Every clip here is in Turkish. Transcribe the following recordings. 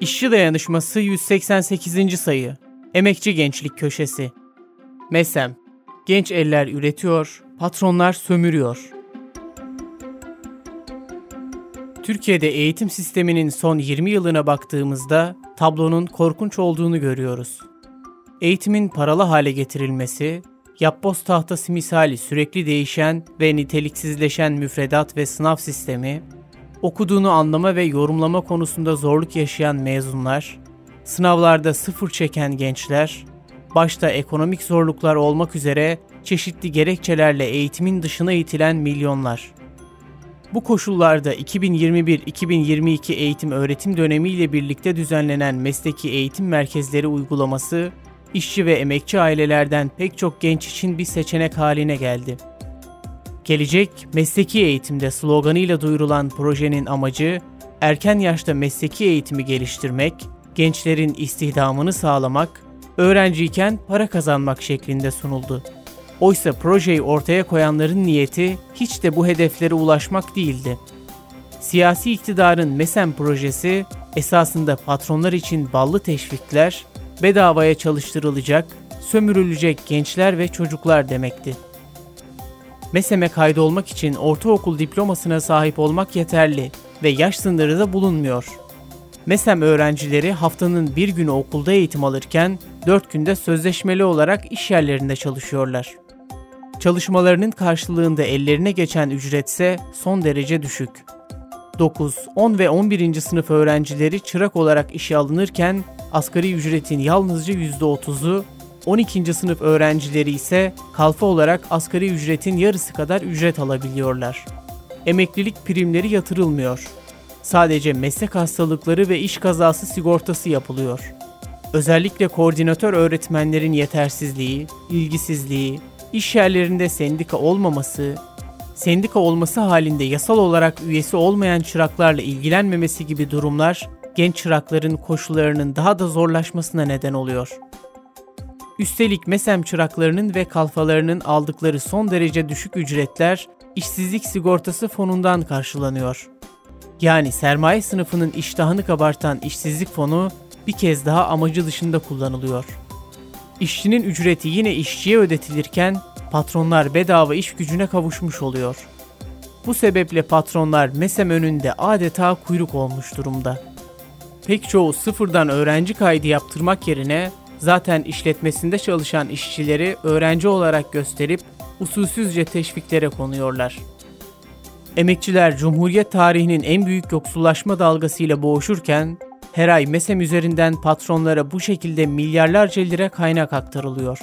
İşçi Dayanışması 188. sayı. Emekçi Gençlik Köşesi. MESEM. Genç eller üretiyor, patronlar sömürüyor. Türkiye'de eğitim sisteminin son 20 yılına baktığımızda tablonun korkunç olduğunu görüyoruz. Eğitimin paralı hale getirilmesi, yapboz tahtası misali sürekli değişen ve niteliksizleşen müfredat ve sınav sistemi, okuduğunu anlama ve yorumlama konusunda zorluk yaşayan mezunlar, sınavlarda sıfır çeken gençler, başta ekonomik zorluklar olmak üzere çeşitli gerekçelerle eğitimin dışına itilen milyonlar. Bu koşullarda 2021-2022 eğitim öğretim dönemi ile birlikte düzenlenen mesleki eğitim merkezleri uygulaması, işçi ve emekçi ailelerden pek çok genç için bir seçenek haline geldi. Gelecek mesleki eğitimde sloganıyla duyurulan projenin amacı erken yaşta mesleki eğitimi geliştirmek, gençlerin istihdamını sağlamak, öğrenciyken para kazanmak şeklinde sunuldu. Oysa projeyi ortaya koyanların niyeti hiç de bu hedeflere ulaşmak değildi. Siyasi iktidarın MESEM projesi esasında patronlar için ballı teşvikler, bedavaya çalıştırılacak, sömürülecek gençler ve çocuklar demekti. MESEM'e kaydolmak için ortaokul diplomasına sahip olmak yeterli ve yaş sınırı da bulunmuyor. MESEM öğrencileri haftanın bir günü okulda eğitim alırken dört günde sözleşmeli olarak iş yerlerinde çalışıyorlar. Çalışmalarının karşılığında ellerine geçen ücretse son derece düşük. 9, 10 ve 11. sınıf öğrencileri çırak olarak işe alınırken asgari ücretin yalnızca %30'u 12. sınıf öğrencileri ise kalfa olarak asgari ücretin yarısı kadar ücret alabiliyorlar. Emeklilik primleri yatırılmıyor. Sadece meslek hastalıkları ve iş kazası sigortası yapılıyor. Özellikle koordinatör öğretmenlerin yetersizliği, ilgisizliği, iş yerlerinde sendika olmaması, sendika olması halinde yasal olarak üyesi olmayan çıraklarla ilgilenmemesi gibi durumlar genç çırakların koşullarının daha da zorlaşmasına neden oluyor. Üstelik MESEM çıraklarının ve kalfalarının aldıkları son derece düşük ücretler işsizlik sigortası fonundan karşılanıyor. Yani sermaye sınıfının iştahını kabartan işsizlik fonu bir kez daha amacı dışında kullanılıyor. İşçinin ücreti yine işçiye ödetilirken patronlar bedava iş gücüne kavuşmuş oluyor. Bu sebeple patronlar MESEM önünde adeta kuyruk olmuş durumda. Pek çoğu sıfırdan öğrenci kaydı yaptırmak yerine zaten işletmesinde çalışan işçileri öğrenci olarak gösterip usulsüzce teşviklere konuyorlar. Emekçiler Cumhuriyet tarihinin en büyük yoksullaşma dalgasıyla boğuşurken her ay MESEM üzerinden patronlara bu şekilde milyarlarca lira kaynak aktarılıyor.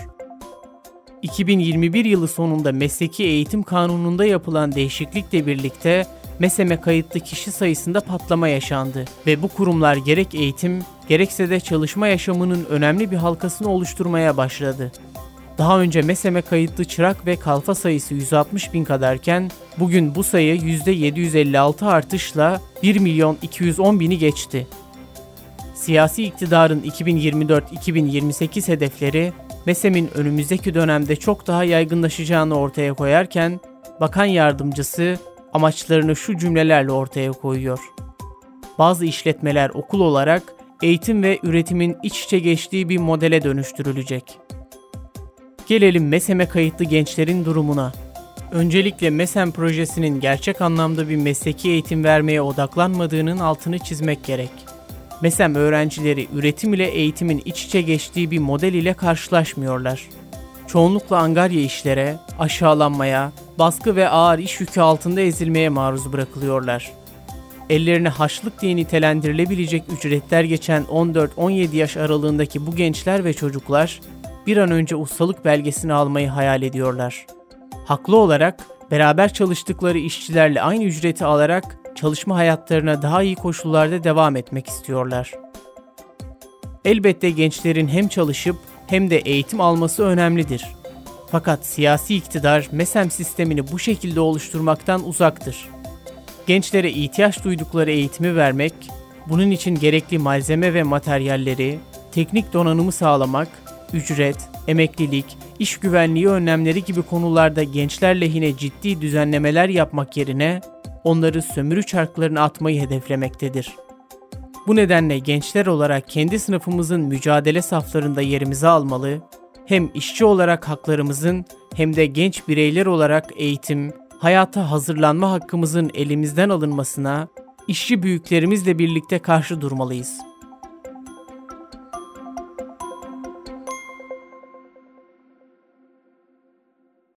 2021 yılı sonunda mesleki eğitim kanununda yapılan değişiklikle birlikte MESEM'e kayıtlı kişi sayısında patlama yaşandı ve bu kurumlar gerek eğitim gerekse de çalışma yaşamının önemli bir halkasını oluşturmaya başladı. Daha önce MESEM'e kayıtlı çırak ve kalfa sayısı 160 bin kadarken bugün bu sayı %756 artışla 1 milyon 210 bini geçti. Siyasi iktidarın 2024-2028 hedefleri MESEM'in önümüzdeki dönemde çok daha yaygınlaşacağını ortaya koyarken Bakan Yardımcısı amaçlarını şu cümlelerle ortaya koyuyor. Bazı işletmeler okul olarak eğitim ve üretimin iç içe geçtiği bir modele dönüştürülecek. Gelelim MESEM'e kayıtlı gençlerin durumuna. Öncelikle MESEM projesinin gerçek anlamda bir mesleki eğitim vermeye odaklanmadığının altını çizmek gerek. MESEM öğrencileri üretim ile eğitimin iç içe geçtiği bir model ile karşılaşmıyorlar. Çoğunlukla angarya işlere, aşağılanmaya, baskı ve ağır iş yükü altında ezilmeye maruz bırakılıyorlar. Ellerine haçlık diye nitelendirilebilecek ücretler geçen 14-17 yaş aralığındaki bu gençler ve çocuklar bir an önce ustalık belgesini almayı hayal ediyorlar. Haklı olarak beraber çalıştıkları işçilerle aynı ücreti alarak çalışma hayatlarına daha iyi koşullarda devam etmek istiyorlar. Elbette gençlerin hem çalışıp hem de eğitim alması önemlidir. Fakat siyasi iktidar MESEM sistemini bu şekilde oluşturmaktan uzaktır. Gençlere ihtiyaç duydukları eğitimi vermek, bunun için gerekli malzeme ve materyalleri, teknik donanımı sağlamak, ücret, emeklilik, iş güvenliği önlemleri gibi konularda gençler lehine ciddi düzenlemeler yapmak yerine onları sömürü çarklarına atmayı hedeflemektedir. Bu nedenle gençler olarak kendi sınıfımızın mücadele saflarında yerimizi almalı, hem işçi olarak haklarımızın hem de genç bireyler olarak eğitim, hayata hazırlanma hakkımızın elimizden alınmasına işçi büyüklerimizle birlikte karşı durmalıyız.